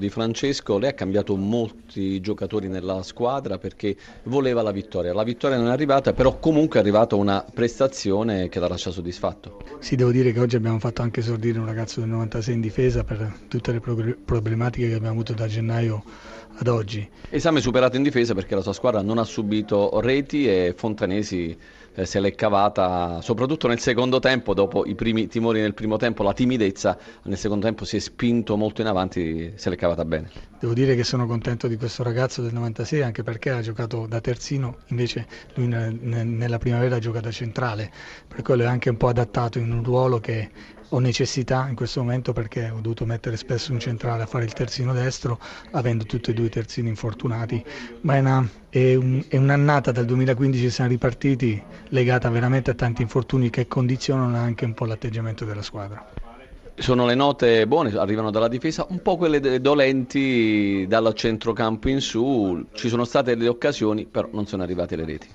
Di Francesco, lei ha cambiato molti giocatori nella squadra perché voleva la vittoria. La vittoria non è arrivata, però comunque è arrivata una prestazione che la lascia soddisfatto. Sì, devo dire che oggi abbiamo fatto anche esordire un ragazzo del 96 in difesa per tutte le problematiche che abbiamo avuto da gennaio ad oggi. Esame superato in difesa perché la sua squadra non ha subito reti e Fontanesi eh, se l'è cavata soprattutto nel secondo tempo, dopo i primi timori nel primo tempo, la timidezza, nel secondo tempo si è spinto molto in avanti, se l'è cavata bene. Devo dire che sono contento di questo ragazzo del 96 anche perché ha giocato da terzino, invece lui nella primavera gioca da centrale, per quello è anche un po' adattato in un ruolo che ho necessità in questo momento perché ho dovuto mettere spesso un centrale a fare il terzino destro, avendo tutti e due i terzini infortunati, ma è, una, è, un, è un'annata dal 2015 che siamo ripartiti legata veramente a tanti infortuni che condizionano anche un po' l'atteggiamento della squadra. Sono le note buone, arrivano dalla difesa, un po' quelle dolenti dal centrocampo in su, ci sono state delle occasioni, però non sono arrivate le reti.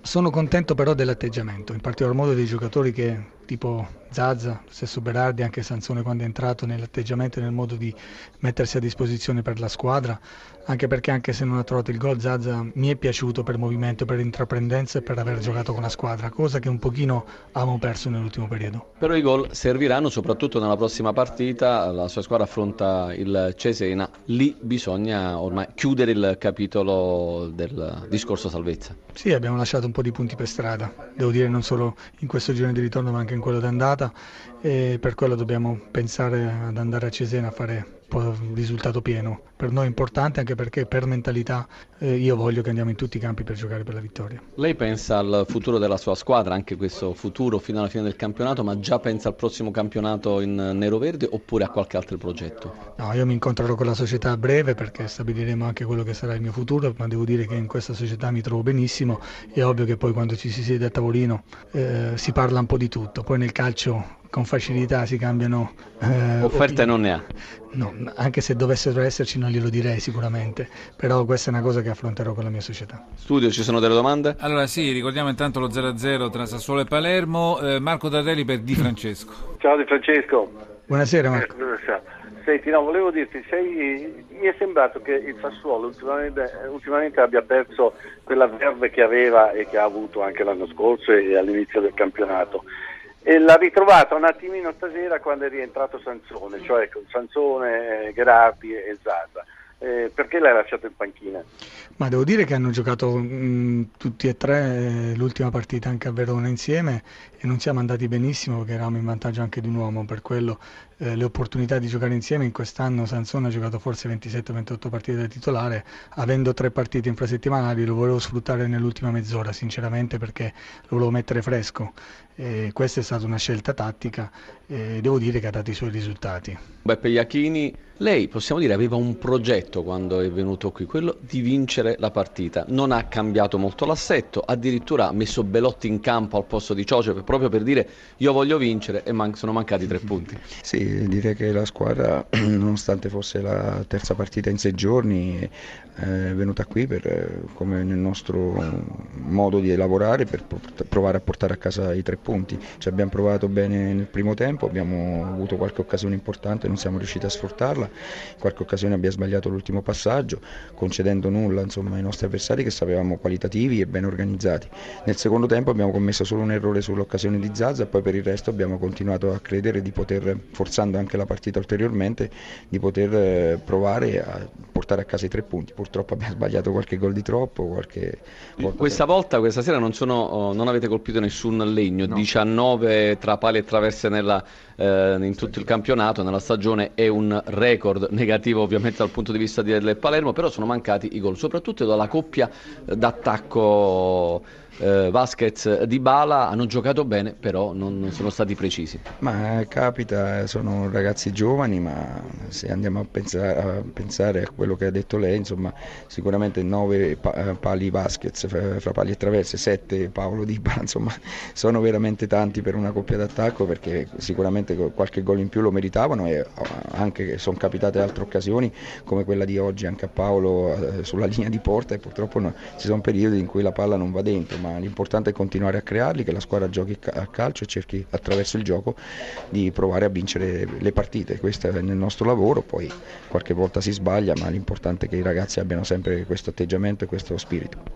Sono contento però dell'atteggiamento, in particolar modo dei giocatori che tipo Zazza, stesso Berardi, anche Sansone quando è entrato nell'atteggiamento e nel modo di mettersi a disposizione per la squadra, anche perché anche se non ha trovato il gol Zazza mi è piaciuto per movimento, per intraprendenza e per aver giocato con la squadra, cosa che un pochino avevamo perso nell'ultimo periodo. Però i gol serviranno soprattutto nella prossima partita, la sua squadra affronta il Cesena, lì bisogna ormai chiudere il capitolo del discorso salvezza. Sì, abbiamo lasciato un po' di punti per strada, devo dire non solo in questo giro di ritorno ma anche in quello d'andata e per quello dobbiamo pensare ad andare a Cesena a fare risultato pieno. Per noi è importante anche perché per mentalità eh, io voglio che andiamo in tutti i campi per giocare per la vittoria. Lei pensa al futuro della sua squadra, anche questo futuro fino alla fine del campionato, ma già pensa al prossimo campionato in nero-verde oppure a qualche altro progetto? No, io mi incontrerò con la società a breve perché stabiliremo anche quello che sarà il mio futuro, ma devo dire che in questa società mi trovo benissimo. È ovvio che poi quando ci si siede a tavolino eh, si parla un po' di tutto, poi nel calcio con facilità si cambiano eh, offerte non ne ha. No, anche se dovessero esserci non glielo direi sicuramente però questa è una cosa che affronterò con la mia società. Studio ci sono delle domande? allora sì ricordiamo intanto lo 0-0 tra Sassuolo e Palermo. Eh, Marco Tardelli per Di Francesco. Ciao Di Francesco. Buonasera Marco. Eh, Senti, no, volevo dirti, sei, mi è sembrato che il Sassuolo ultimamente, ultimamente, abbia perso quella verve che aveva e che ha avuto anche l'anno scorso e all'inizio del campionato e l'ha ritrovata un attimino stasera quando è rientrato Sansone, cioè con Sansone, Gherardi e Zaza. Eh, perché l'hai lasciato in panchina? Ma devo dire che hanno giocato mh, mm, tutti e tre eh, l'ultima partita anche a Verona insieme e non siamo andati benissimo perché eravamo in vantaggio anche di un uomo, per quello eh, le opportunità di giocare insieme in quest'anno Sansone ha giocato forse 27-28 partite da titolare, avendo tre partite infrasettimanali lo volevo sfruttare nell'ultima mezz'ora sinceramente perché lo volevo mettere fresco. E questa è stata una scelta tattica e devo dire che ha dato i suoi risultati. Beppe Iachini, lei possiamo dire aveva un progetto quando è venuto qui, quello di vincere la partita. Non ha cambiato molto l'assetto, addirittura ha messo Belotti in campo al posto di Ciocio proprio per dire io voglio vincere e man- sono mancati tre punti. Sì, direi che la squadra, nonostante fosse la terza partita in sei giorni, è venuta qui per, come nel nostro modo di lavorare per provare a portare a casa i tre punti. Ci abbiamo provato bene nel primo tempo, abbiamo avuto qualche occasione importante, non siamo riusciti a sfruttarla, in qualche occasione abbiamo sbagliato l'ultimo passaggio, concedendo nulla insomma, ai nostri avversari che sapevamo qualitativi e ben organizzati. Nel secondo tempo abbiamo commesso solo un errore sull'occasione di Zazza e poi per il resto abbiamo continuato a credere di poter, forzando anche la partita ulteriormente, di poter eh, provare a portare a casa i tre punti purtroppo abbiamo sbagliato qualche gol di troppo. Qualche, questa volta, questa sera, non, sono, oh, non, avete colpito nessun legno, no. 19 tra pali e traverse nella, eh, in tutto il campionato, nella stagione è un record negativo ovviamente dal punto di vista del Palermo, però sono mancati i gol, soprattutto dalla coppia eh, d'attacco eh, Vasquez di Bala hanno giocato bene, però non, non, sono stati precisi. Ma capita, sono ragazzi giovani, ma se andiamo a pensare, a pensare, a quello che ha detto lei, insomma, sicuramente 9 pali Vasquez fra, fra pali e traverse, 7 Paolo di Bala, insomma, sono veramente tanti per una coppia d'attacco perché sicuramente qualche gol in più lo meritavano e anche sono capitate altre occasioni come quella di oggi anche a Paolo eh, sulla linea di porta e purtroppo no, ci sono periodi in cui la palla non va dentro ma l'importante è continuare a crearli, che la squadra giochi a calcio e cerchi attraverso il gioco di provare a vincere le partite. Questo è nel nostro lavoro, poi qualche volta si sbaglia, ma l'importante è che i ragazzi abbiano sempre questo atteggiamento e questo spirito.